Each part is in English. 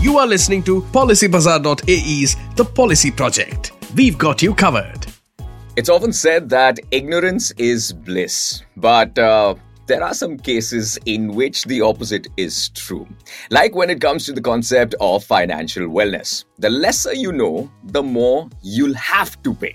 You are listening to PolicyBazaar.ae's The Policy Project. We've got you covered. It's often said that ignorance is bliss, but uh, there are some cases in which the opposite is true. Like when it comes to the concept of financial wellness. The lesser you know, the more you'll have to pay.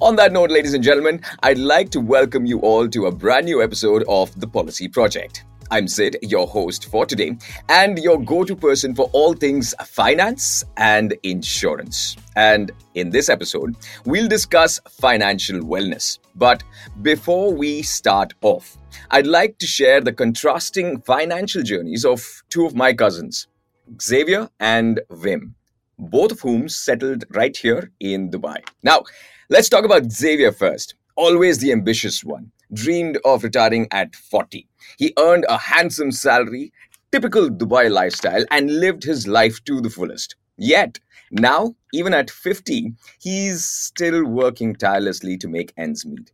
On that note, ladies and gentlemen, I'd like to welcome you all to a brand new episode of The Policy Project. I'm Sid, your host for today, and your go to person for all things finance and insurance. And in this episode, we'll discuss financial wellness. But before we start off, I'd like to share the contrasting financial journeys of two of my cousins, Xavier and Wim, both of whom settled right here in Dubai. Now, Let's talk about Xavier first. Always the ambitious one. Dreamed of retiring at 40. He earned a handsome salary, typical Dubai lifestyle, and lived his life to the fullest. Yet, now, even at 50, he's still working tirelessly to make ends meet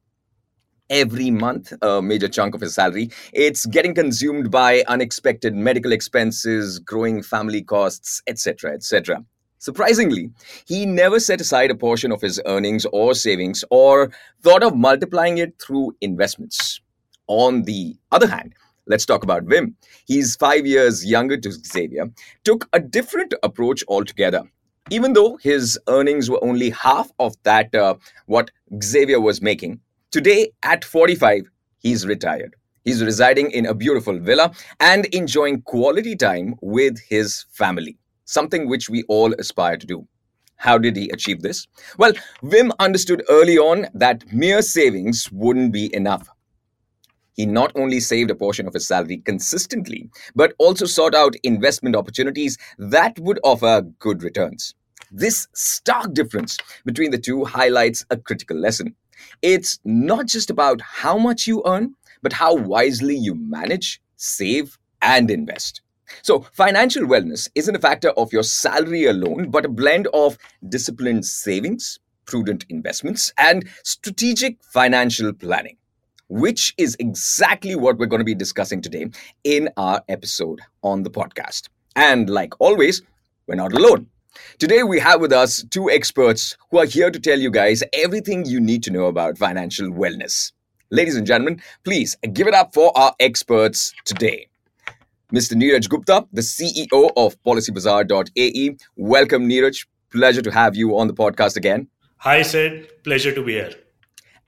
every month a major chunk of his salary it's getting consumed by unexpected medical expenses growing family costs etc etc Surprisingly, he never set aside a portion of his earnings or savings or thought of multiplying it through investments. On the other hand, let's talk about Wim. He's five years younger to Xavier, took a different approach altogether. Even though his earnings were only half of that uh, what Xavier was making, today at 45, he's retired. He's residing in a beautiful villa and enjoying quality time with his family something which we all aspire to do. How did he achieve this? Well, Wim understood early on that mere savings wouldn't be enough. He not only saved a portion of his salary consistently, but also sought out investment opportunities that would offer good returns. This stark difference between the two highlights a critical lesson. It's not just about how much you earn, but how wisely you manage, save, and invest. So, financial wellness isn't a factor of your salary alone, but a blend of disciplined savings, prudent investments, and strategic financial planning, which is exactly what we're going to be discussing today in our episode on the podcast. And like always, we're not alone. Today, we have with us two experts who are here to tell you guys everything you need to know about financial wellness. Ladies and gentlemen, please give it up for our experts today. Mr. Neeraj Gupta, the CEO of PolicyBazaar.ae. Welcome, Neeraj. Pleasure to have you on the podcast again. Hi, Sid. Pleasure to be here.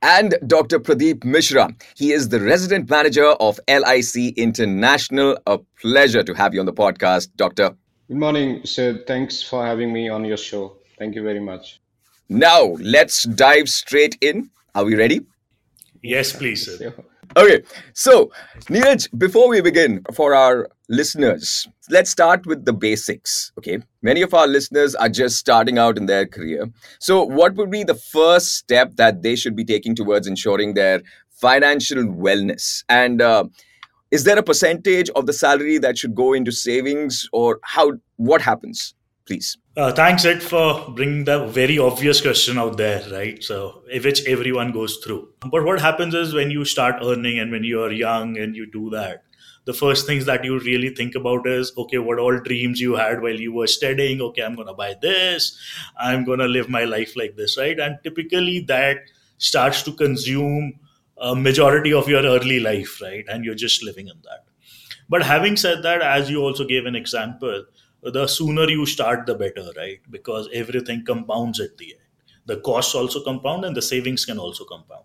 And Dr. Pradeep Mishra. He is the resident manager of LIC International. A pleasure to have you on the podcast, Doctor. Good morning, Sid. Thanks for having me on your show. Thank you very much. Now, let's dive straight in. Are we ready? Yes, please, Sid. Okay, so Neeraj, before we begin, for our listeners, let's start with the basics. Okay, many of our listeners are just starting out in their career. So, what would be the first step that they should be taking towards ensuring their financial wellness? And uh, is there a percentage of the salary that should go into savings, or how? What happens? Please. Uh, thanks, Sid, for bringing the very obvious question out there, right? So, which everyone goes through. But what happens is when you start earning and when you are young and you do that, the first things that you really think about is okay, what all dreams you had while you were studying? Okay, I'm going to buy this, I'm going to live my life like this, right? And typically that starts to consume a majority of your early life, right? And you're just living in that. But having said that, as you also gave an example, the sooner you start, the better, right? Because everything compounds at the end. The costs also compound and the savings can also compound.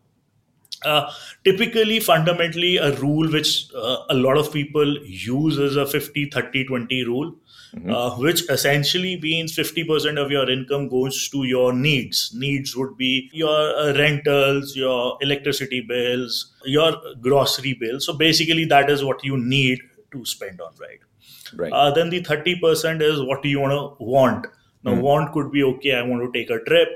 Uh, typically, fundamentally, a rule which uh, a lot of people use is a 50 30 20 rule, mm-hmm. uh, which essentially means 50% of your income goes to your needs. Needs would be your uh, rentals, your electricity bills, your grocery bills. So, basically, that is what you need to spend on, right? Right. Uh, then the 30% is what do you want to want. Now, mm. want could be okay, I want to take a trip.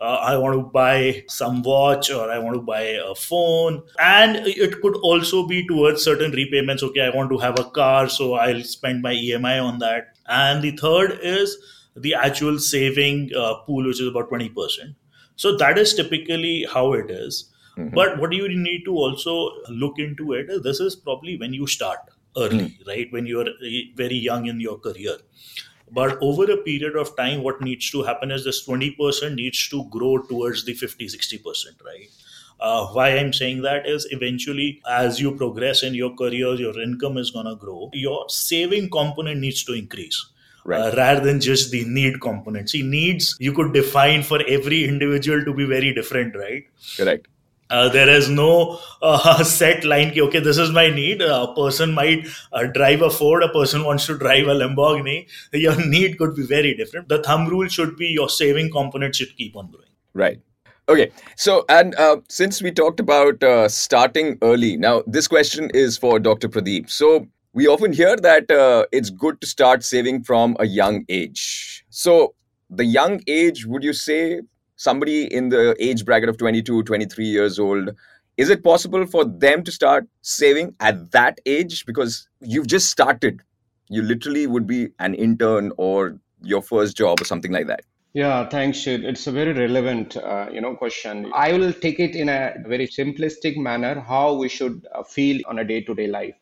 Uh, I want to buy some watch or I want to buy a phone. And it could also be towards certain repayments. Okay, I want to have a car, so I'll spend my EMI on that. And the third is the actual saving uh, pool, which is about 20%. So that is typically how it is. Mm-hmm. But what you need to also look into it is this is probably when you start early, mm. right? When you're very young in your career. but over a period of time what needs to happen is this 20% needs to grow towards the 50 60% right uh, why i'm saying that is eventually as you progress in your career your income is going to grow your saving component needs to increase Right. uh, rather than just the need component. See, needs you could define for every individual to be very different, right? Correct. Uh, there is no uh, set line. ki, Okay, this is my need. A person might uh, drive a Ford. A person wants to drive a Lamborghini. Your need could be very different. The thumb rule should be your saving component should keep on growing. Right. Okay. So, and uh, since we talked about uh, starting early, now this question is for Dr. Pradeep. So, we often hear that uh, it's good to start saving from a young age. So, the young age, would you say somebody in the age bracket of 22, 23 years old, is it possible for them to start saving at that age? Because you've just started. You literally would be an intern or your first job or something like that. Yeah, thanks, Sid. It's a very relevant, uh, you know, question. I will take it in a very simplistic manner how we should uh, feel on a day-to-day life.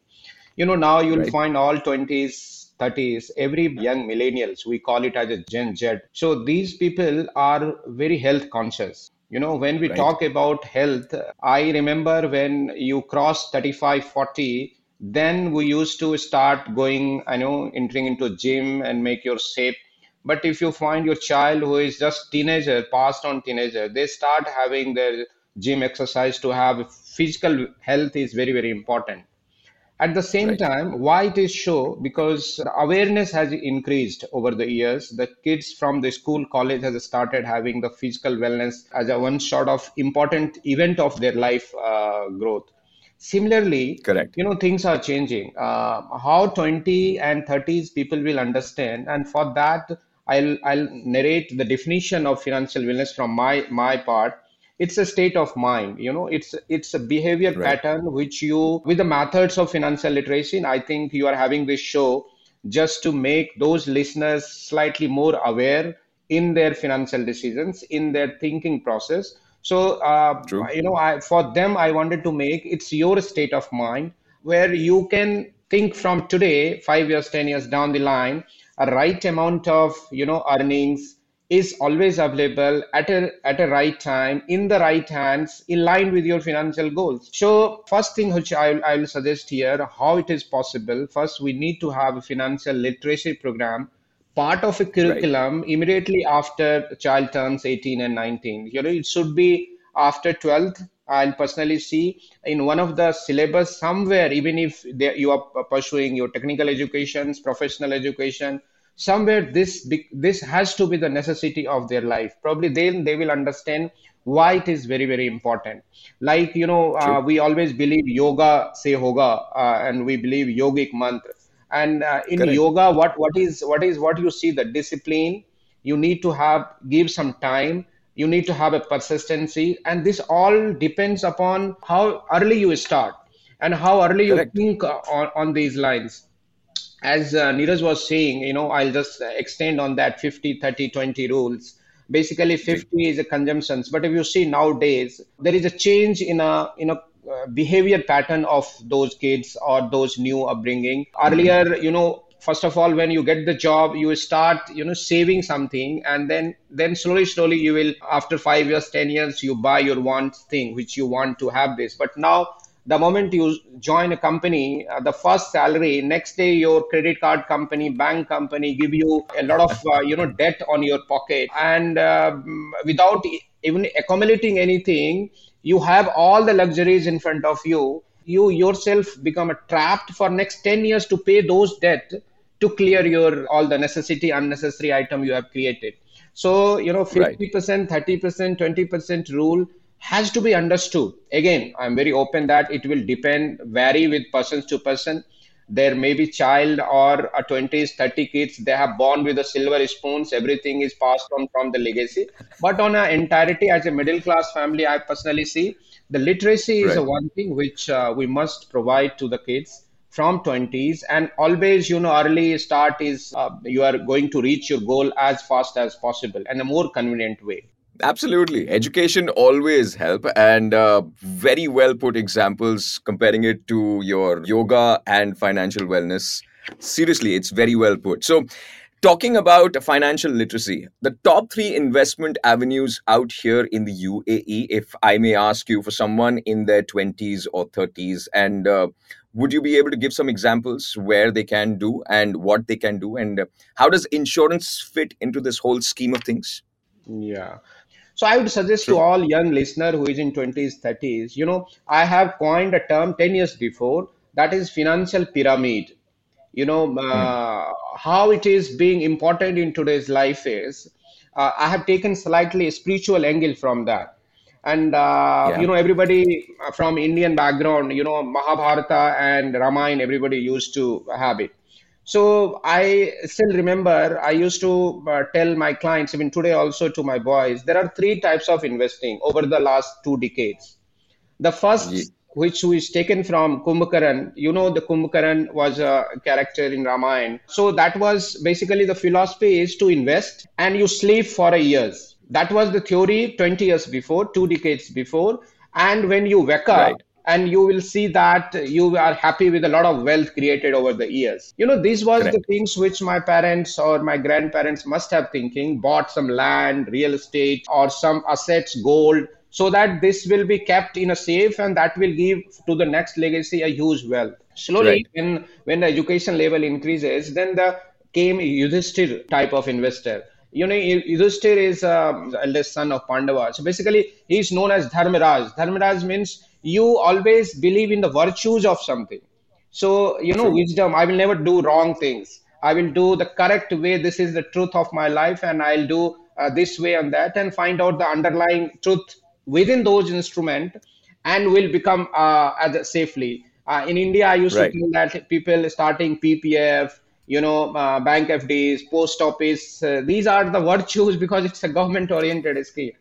You know, now you'll Right. find all 20s, 30s, every young millennials, we call it as a Gen Z. So these people are very health conscious. You know, when we Right. talk about health, I remember when you cross 35, 40, then we used to start going, I know, entering into gym and make your shape but if you find your child who is just teenager, passed on teenager, they start having their gym exercise to have physical health is very, very important. At the same Right. time, why it is so? Because awareness has increased over the years. The kids from the school, college has started having the physical wellness as a one sort of important event of their life uh, growth. Similarly, Correct. you know, things are changing. Uh, how 20 and 30s people will understand, and for that, I'll I'll narrate the definition of financial wellness from my my part. It's a state of mind. You know, it's it's a behavior Right. pattern which you, with the methods of financial literacy, I think you are having this show just to make those listeners slightly more aware in their financial decisions, in their thinking process. So, uh, you know, I, for them, I wanted to make it's your state of mind where you can think from today, five years, 10 years down the line, a right amount of, you know, earnings is always available at a at a right time in the right hands in line with your financial goals. So first thing which i will I will suggest here how it is possible. First we need to have a financial literacy program part of a curriculum immediately after child turns 18 and 19 you know it should be after 12th i'll personally see in one of the syllabus somewhere even if they, you are pursuing your technical educations professional education somewhere this this has to be the necessity of their life. Probably then they will understand why it is very very important. Like you know uh, we always believe yoga se hoga uh, and we believe yogic mantra. And uh, in Correct. yoga what what is what is what you see the discipline you need to have give some time you need to have a persistency and this all depends upon how early you start and how early you think uh, on, on these lines as uh, Neeraj was saying, you know, I'll just extend on that 50, 30, 20 rules. Basically, 50 is a consumptions. But if you see nowadays, there is a change in a in a uh, behavior pattern of those kids or those new upbringing. Earlier, you know, first of all, when you get the job, you start, you know, saving something, and then then slowly, slowly, you will after five years, ten years, you buy your want thing which you want to have this. But now the moment you join a company uh, the first salary next day your credit card company bank company give you a lot of uh, you know debt on your pocket. And uh, without even accumulating anything you have all the luxuries in front of you. You yourself become trapped for next 10 years to pay those debt to clear your all the necessity unnecessary item you have created. So you know 50% 30% 20% rule has to be understood. Again i'm very open that it will depend vary with persons to person. There may be child or a 20s 30 kids they have born with the silver spoons everything is passed on from the legacy. But on an entirety as a middle class family i personally see the literacy is a Right. one thing which uh, we must provide to the kids from 20s and always you know early start is uh, you are going to reach your goal as fast as possible and a more convenient way Absolutely. Education always help and uh, very well put examples comparing it to your yoga and financial wellness. Seriously, it's very well put. So Talking about financial literacy, the top three investment avenues out here in the UAE, if I may ask you, for someone in their 20s or 30s, and uh, would you be able to give some examples where they can do and what they can do, and uh, how does insurance fit into this whole scheme of things? Yeah. So I would suggest to all young listener who is in 20s, 30s, you know, I have coined a term 10 years before that is financial pyramid. You know uh, how it is being important in today's life is uh, i have taken slightly spiritual angle from that. And uh, yeah. you know everybody from indian background you know mahabharata and ramayana everybody used to have it so i still remember i used to uh, tell my clients even today also to my boys there are three types of investing over the last two decades the first yeah which is taken from Kumbhakaran. You know, the Kumbhakaran was a character in Ramayana. So that was basically the philosophy is to invest and you sleep for a years. That was the theory 20 years before, two decades before. And when you wake up, right. And you will see that you are happy with a lot of wealth created over the years. You know these was Correct. the things which my parents or my grandparents must have thinking bought some land real estate or some assets gold so that this will be kept in a safe and that will give to the next legacy a huge wealth. Slowly right. when when the education level increases then the came Yudhishthir type of investor. You know Yudhishthir is uh, eldest son of Pandava. So basically he is known as Dharmaraj Dharmaraj means you always believe in the virtues of something so you know True. wisdom I will never do wrong things I will do the correct way this is the truth of my life and I'll do uh, this way and that and find out the underlying truth within those instruments and will become uh, as safely. Uh, in India, I used right. to think that people starting PPF, you know, uh, bank FDs, post office, uh, these are the virtues because it's a government-oriented scheme.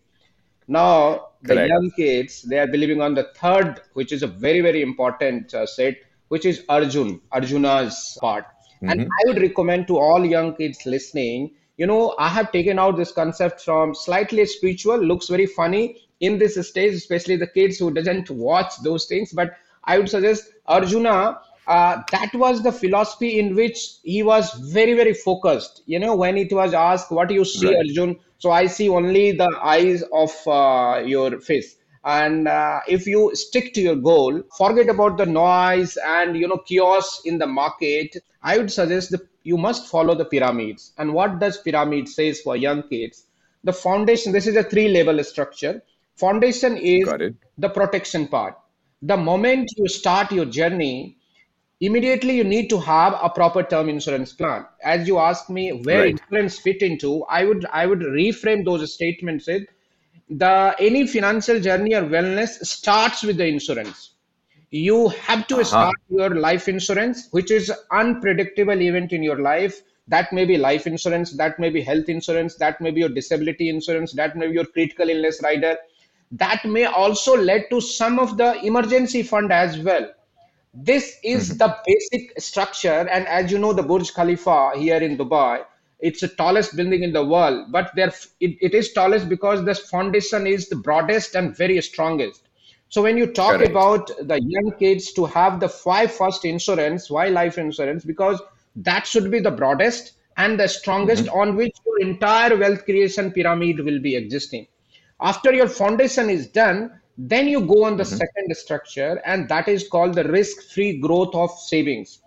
Now, Correct. the young kids, they are believing on the third, which is a very, very important uh, set, which is Arjun, Arjuna's part. Mm-hmm. And I would recommend to all young kids listening, you know, I have taken out this concept from slightly spiritual, looks very funny, in this stage, especially the kids who doesn't watch those things. But I would suggest Arjuna. Uh, that was the philosophy in which he was very very focused. You know when it was asked what do you see right. arjun? So i see only the eyes of uh, your face. And uh, if you stick to your goal forget about the noise and you know chaos in the market i would suggest that you must follow the pyramids. And what does pyramid says for young kids? The foundation this is a three level structure. Foundation is the protection part. The moment you start your journey, immediately you need to have a proper term insurance plan. As you asked me where right. insurance fit into, I would I would reframe those statements with the any financial journey or wellness starts with the insurance. You have to uh-huh. start your life insurance, which is unpredictable event in your life that may be life insurance that may be health insurance that may be your disability insurance that may be your critical illness rider that may also lead to some of the emergency fund as well this is mm-hmm. the basic structure and as you know the burj khalifa here in dubai it's the tallest building in the world but there it, it is tallest because the foundation is the broadest and very strongest so when you talk Correct. about the young kids to have the five first insurance why life insurance because that should be the broadest and the strongest mm-hmm. on which your entire wealth creation pyramid will be existing after your foundation is done, then you go on the mm-hmm. second structure, and that is called the risk-free growth of savings.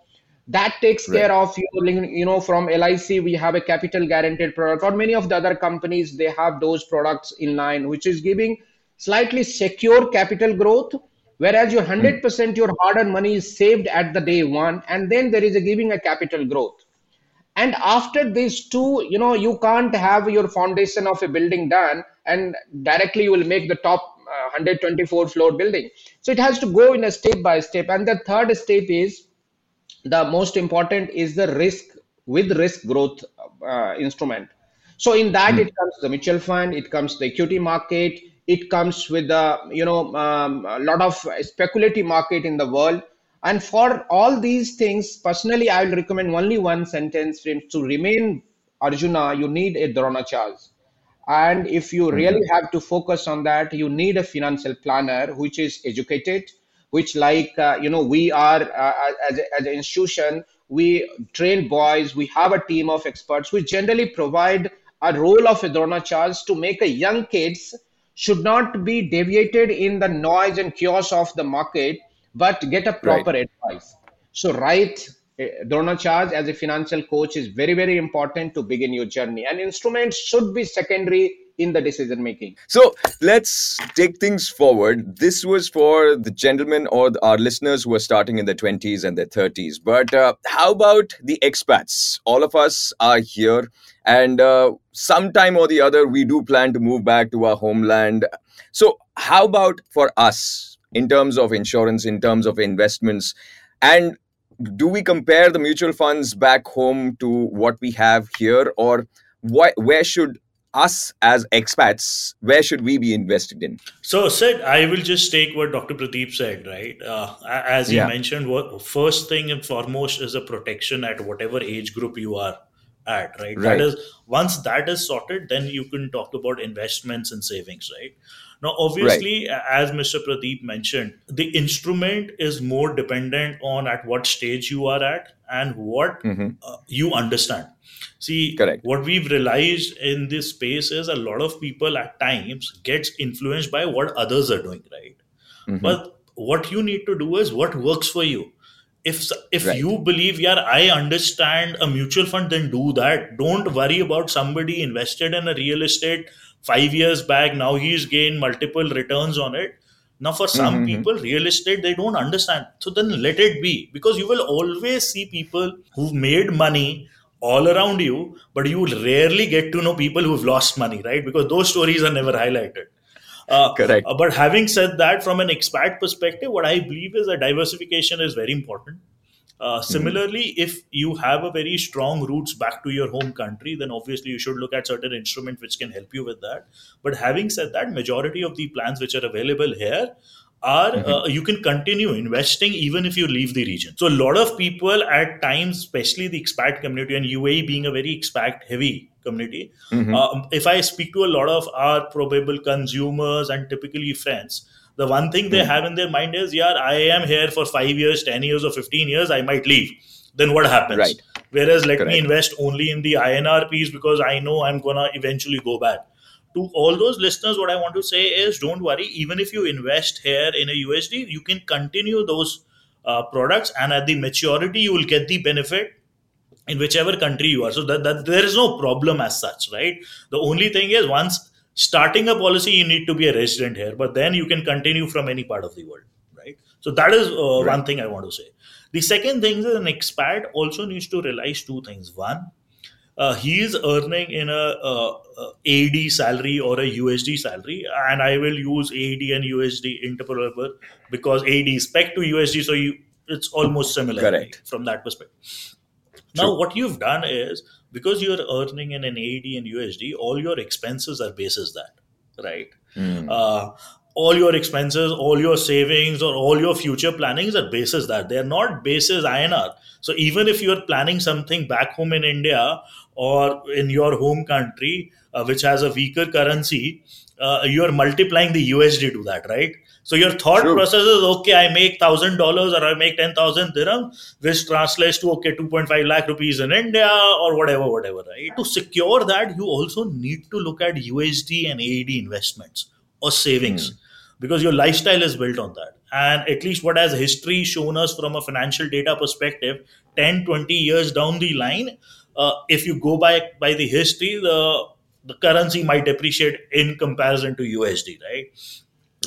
That takes right. care of your, you know, from LIC we have a capital guaranteed product, or many of the other companies they have those products in line, which is giving slightly secure capital growth, whereas your 100% mm. your hard-earned money is saved at the day one, and then there is a giving a capital growth and after these two you know you can't have your foundation of a building done and directly you will make the top 124 floor building so it has to go in a step by step and the third step is the most important is the risk with risk growth uh, instrument so in that mm. it comes the mutual fund it comes the equity market it comes with the you know um, a lot of speculative market in the world and for all these things, personally, I will recommend only one sentence to remain Arjuna, you need a Dronacharya. And if you mm-hmm. really have to focus on that, you need a financial planner which is educated, which like, uh, you know, we are uh, as, a, as an institution, we train boys, we have a team of experts. We generally provide a role of a dronacharya to make a young kids should not be deviated in the noise and chaos of the market, but get a proper right. advice. So, right, eh, dronacharya as a financial coach is very, very important to begin your journey. And instruments should be secondary in the decision making. So let's take things forward. This was for the gentlemen or our listeners who are starting in their 20s and their 30s. But uh, how about the expats? All of us are here, and uh, sometime or the other, we do plan to move back to our homeland. So, how about for us in terms of insurance, in terms of investments? And do we compare the mutual funds back home to what we have here, or why, where should us as expats, where should we be invested in? So, Sid, I will just take what Dr. Pradeep said, right? Uh, as he yeah. mentioned, what, first thing and foremost is a protection at whatever age group you are at, right? right? That is once that is sorted, then you can talk about investments and savings, right? Now, obviously, right. as Mr. Pradeep mentioned, the instrument is more dependent on at what stage you are at and what mm-hmm. uh, you understand. See, Correct. what we've realized in this space is a lot of people at times gets influenced by what others are doing, right? Mm-hmm. But what you need to do is what works for you. If if right. you believe, yeah, I understand a mutual fund, then do that. Don't worry about somebody invested in a real estate five years back. Now he's gained multiple returns on it. Now, for some mm-hmm. people, real estate they don't understand. So then let it be because you will always see people who've made money all around you, but you will rarely get to know people who've lost money, right? Because those stories are never highlighted. Uh, Correct. Uh, but having said that, from an expat perspective, what I believe is that diversification is very important. Uh, mm-hmm. similarly, mm-hmm. if you have a very strong roots back to your home country, then obviously you should look at certain instruments which can help you with that. But having said that, majority of the plans which are available here are mm-hmm. uh, you can continue investing even if you leave the region. So a lot of people at times, especially the expat community and UAE being a very expat heavy community, mm-hmm. uh, if I speak to a lot of our probable consumers and typically friends, the one thing they mm-hmm. have in their mind is, yeah, I am here for five years, 10 years, or 15 years, I might leave. Then what happens? Right. Whereas let Correct. me invest only in the INR piece because I know I'm going to eventually go back to all those listeners, what I want to say is don't worry. Even if you invest here in a USD, you can continue those uh, products, and at the maturity, you will get the benefit in whichever country you are. So that, that there is no problem as such, right? The only thing is once starting a policy, you need to be a resident here, but then you can continue from any part of the world, right? So that is uh, right. one thing I want to say. The second thing is an expat also needs to realize two things. One, uh, he is earning in a, a, a, AED salary or a USD salary, and I will use AD and USD interpolable because AD is pegged to USD, so you, it's almost similar Correct. from that perspective. True. Now, what you've done is because you're earning in an AED and USD, all your expenses are basis that, right? Mm. Uh, all your expenses, all your savings, or all your future plannings are basis that. They're not basis INR. So even if you're planning something back home in India or in your home country, uh, which has a weaker currency, uh, you're multiplying the USD to that, right? So your thought process is okay. I make thousand dollars or I make ten thousand dirham, which translates to okay two point five lakh rupees in India or whatever, whatever. Right? To secure that, you also need to look at USD and AED investments or savings. Mm because your lifestyle is built on that and at least what has history shown us from a financial data perspective 10 20 years down the line uh, if you go by by the history the the currency might depreciate in comparison to usd right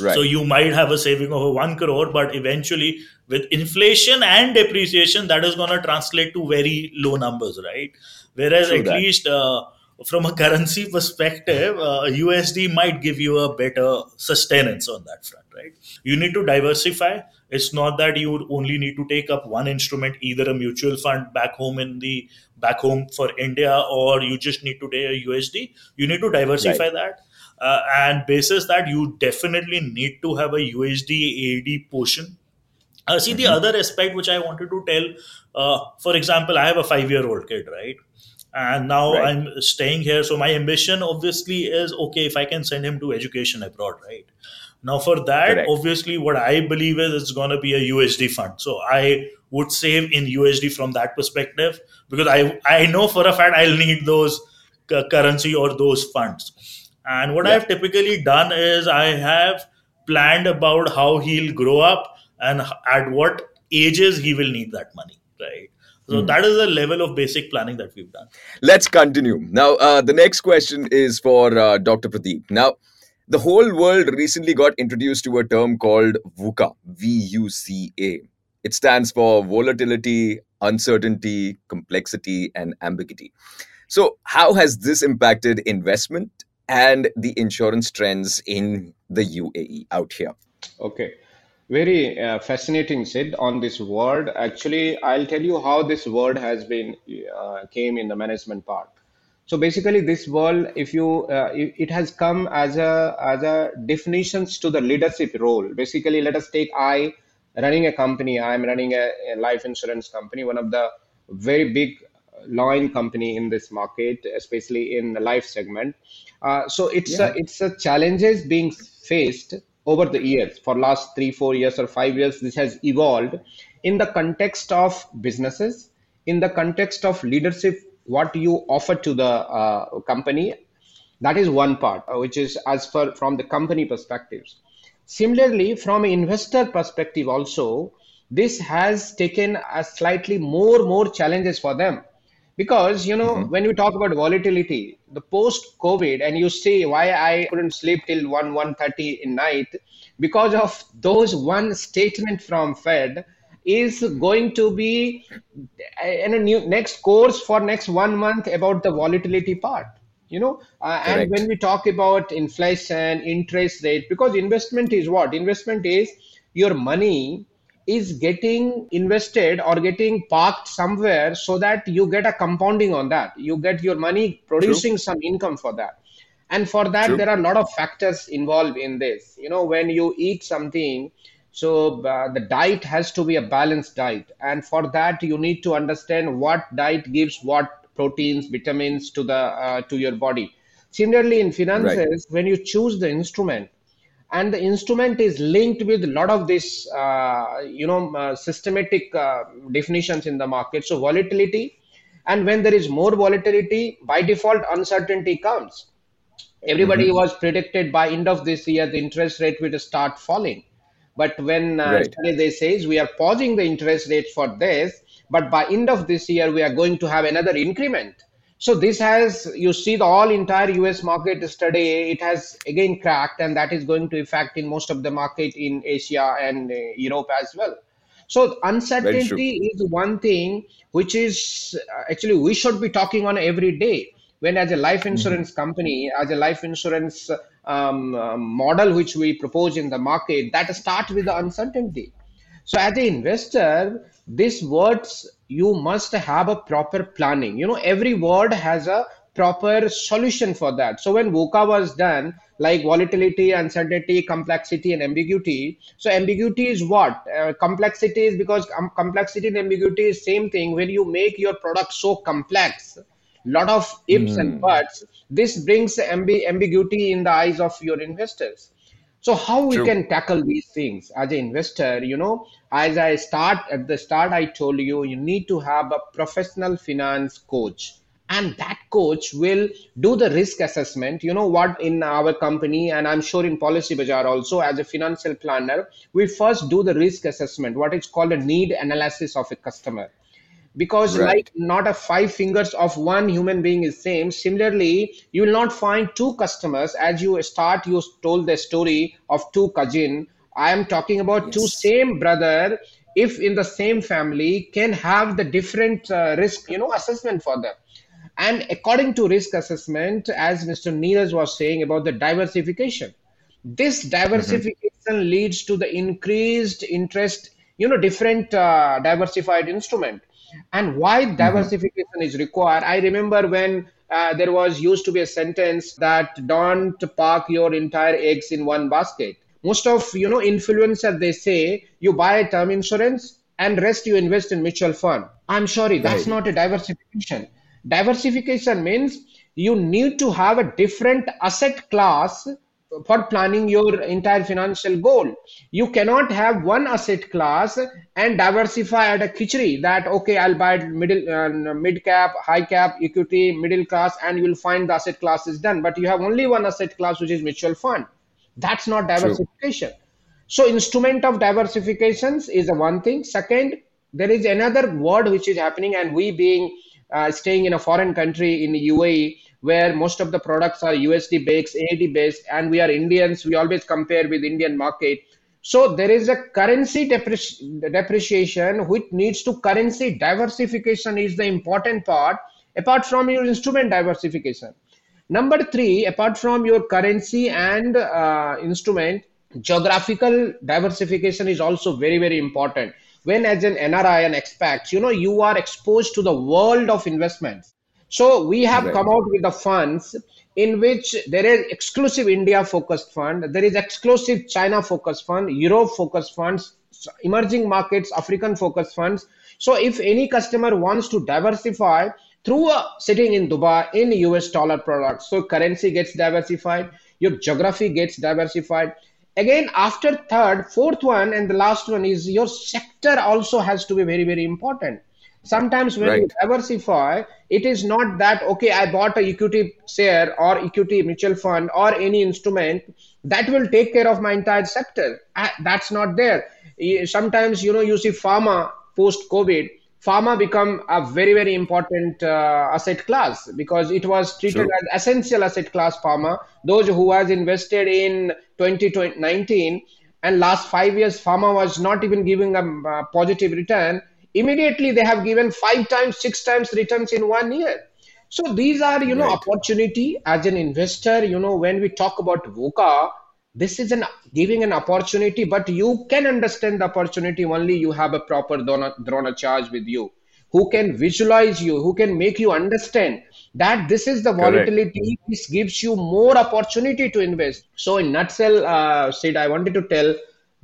Right. So you might have a saving of a one crore, but eventually with inflation and depreciation, that is going to translate to very low numbers, right? Whereas True at that. least uh, from a currency perspective, uh, USD might give you a better sustenance on that front, right? You need to diversify. It's not that you only need to take up one instrument, either a mutual fund back home in the back home for India, or you just need to take a USD. You need to diversify right. that. Uh, and basis that you definitely need to have a USD AD portion. Uh, see, mm-hmm. the other aspect which I wanted to tell, uh, for example, I have a five year old kid, right? and now right. i'm staying here so my ambition obviously is okay if i can send him to education abroad right Now, for that, Correct. obviously, what I believe is it's going to be a USD fund. So I would save in USD from that perspective because I I know for a fact I'll need those cu- currency or those funds. And what Yeah. I've typically done is I have planned about how he'll grow up and at what ages he will need that money, right? So that is the level of basic planning that we've done. Let's continue. Now, uh, the next question is for uh, Dr. Pradeep. Now, the whole world recently got introduced to a term called VUCA, V U C A. It stands for volatility, uncertainty, complexity, and ambiguity. So, how has this impacted investment and the insurance trends in the UAE out here? Okay, very uh, fascinating, Sid, on this word. Actually, I'll tell you how this word has been uh, came in the management part. So basically, this word, if you, uh, it, has come as a as a definitions to the leadership role. Basically, let us take I running a company. I'm running a, a life insurance company, one of the very big line company in this market, especially in the life segment. Uh, so it's a, it's a challenges being faced over the years for last three four years or five years this has evolved in the context of businesses in the context of leadership what you offer to the uh, company that is one part uh, which is as per from the company perspectives. Similarly from an investor perspective also this has taken a slightly more more challenges for them. Because you know when you talk about volatility the post covid and you see why i couldn't sleep till 1 1.30 in night because of those one statement from fed is going to be uh, in a new next course for next one month about the volatility part you know? Uh, and when we talk about inflation interest rate because investment is what? Investment is your money is getting invested or getting parked somewhere so that you get a compounding on that. You get your money producing some income for that. And for that True. there are a lot of factors involved in this. You know when you eat something so uh, the diet has to be a balanced diet. And for that you need to understand what diet gives what proteins vitamins to the uh, to your body. Similarly in finances when you choose the instrument and the instrument is linked with a lot of this uh, you know uh, systematic uh, definitions in the market. So volatility and when there is more volatility by default uncertainty comes. Everybody was predicted by end of this year the interest rate will start falling but when uh, Right. today they says we are pausing the interest rates for this but by end of this year we are going to have another increment so this has you see the all entire us market yesterday it has again cracked and that is going to affect in most of the market in asia and uh, europe as well so uncertainty is one thing which is uh, actually we should be talking on every day. When as a life insurance company, as a life insurance um, uh, model which we propose in the market, that starts with the uncertainty. So as an investor, these words you must have a proper planning. You know, every word has a proper solution for that. So when VUCA was done, like volatility, uncertainty, complexity, and ambiguity. So ambiguity is what? Uh, complexity is because um, complexity and ambiguity is same thing. When you make your product so complex, lot of ifs and hmm. buts, this brings ambi- ambiguity in the eyes of your investors. So how we can tackle these things as an investor, you know, as I start at the start, I told you, you need to have a professional finance coach. And that coach will do the risk assessment. You know what, in our company, and I'm sure in Policy Bazaar also, as a financial planner, we first do the risk assessment, what is called a need analysis of a customer because Right. like not a five fingers of one human being is same. Similarly you will not find two customers as you start you told the story of two cousin. I am talking about two same brother. If in the same family can have the different uh, risk you know assessment for them. And according to risk assessment as mr neeraj was saying about the diversification this diversification leads to the increased interest you know different uh, diversified instrument and why diversification is required? I remember when uh, there was used to be a sentence that don't park your entire eggs in one basket. Most of you know influencer they say you buy a term insurance and rest you invest in mutual fund. I'm sorry that's Right. not a diversification. Diversification means you need to have a different asset class for planning your entire financial goal. You cannot have one asset class and diversify at a khichdi that okay, I'll buy middle, uh, mid cap, high cap, equity, middle class, and you'll find the asset class is done. But you have only one asset class, which is mutual fund. That's not diversification. True. So instrument of diversifications is a one thing. Second, there is another word which is happening, and we being uh, staying in a foreign country in UAE, where most of the products are USD based, AED based, and we are Indians, we always compare with Indian market. So there is a currency depreci- depreciation which needs to currency diversification is the important part apart from your instrument diversification. Number three, apart from your currency and uh, instrument, geographical diversification is also very, very important. When as an NRI and expats, you know, you are exposed to the world of investments. So we have right. come out with the funds in which there is exclusive India focused fund, there is exclusive China focused fund, Europe focused funds, emerging markets, African focused funds. So if any customer wants to diversify, through a, sitting in Dubai in US dollar products. So currency gets diversified, your geography gets diversified. Again, after third, fourth one, and the last one is your sector also has to be very, very important. Sometimes when right. you diversify, it is not that okay, I bought a equity share or equity mutual fund or any instrument that will take care of my entire sector. Ah, that's not there. Sometimes you know you see pharma post COVID pharma become a very very important uh, asset class because it was treated sure. as essential asset class pharma those who has invested in 2019 and last 5 years pharma was not even giving a uh, positive return immediately they have given 5 times 6 times returns in one year so these are you know right. opportunity as an investor you know when we talk about VUCA this is an giving an opportunity but you can understand the opportunity only you have a proper donor dronacharya with you who can visualize you who can make you understand that this is the volatility this gives you more opportunity to invest. So in nutshell uh, sid i wanted to tell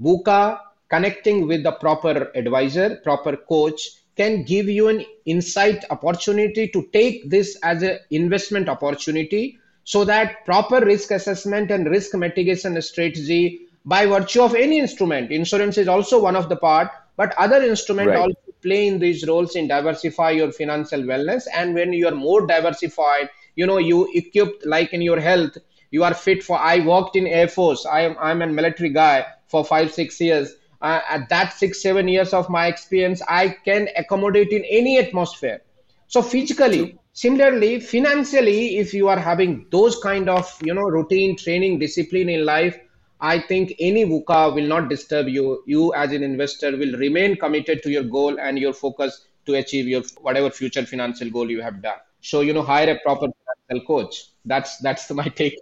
VUCA connecting with the proper advisor proper coach can give you an insight opportunity to take this as an investment opportunity so that proper risk assessment and risk mitigation strategy by virtue of any instrument insurance is also one of the part but other instrument right. also play in these roles in diversify your financial wellness. And when you are more diversified you know you equipped like in your health you are fit for i worked in air force. I am i'm a military guy for 5 6 years. Uh, at that 6 7 years of my experience i can accommodate in any atmosphere. So physically Similarly, financially, if you are having those kind of you know routine training discipline in life, I think any VUCA will not disturb you. You as an investor will remain committed to your goal and your focus to achieve your whatever future financial goal you have done. So you know, hire a proper financial coach. That's that's my take.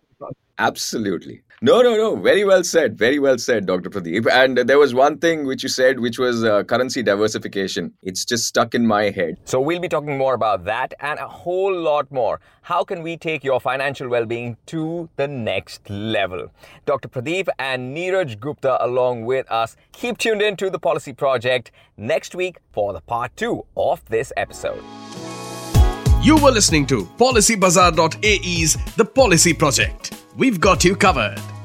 Absolutely. No, no, no. Very well said. Very well said, Dr. Pradeep. And there was one thing which you said, which was uh, currency diversification. It's just stuck in my head. So we'll be talking more about that and a whole lot more. How can we take your financial well being to the next level? Dr. Pradeep and Neeraj Gupta along with us. Keep tuned in to the Policy Project next week for the part two of this episode. You were listening to PolicyBazaar.ae's The Policy Project. We've got you covered.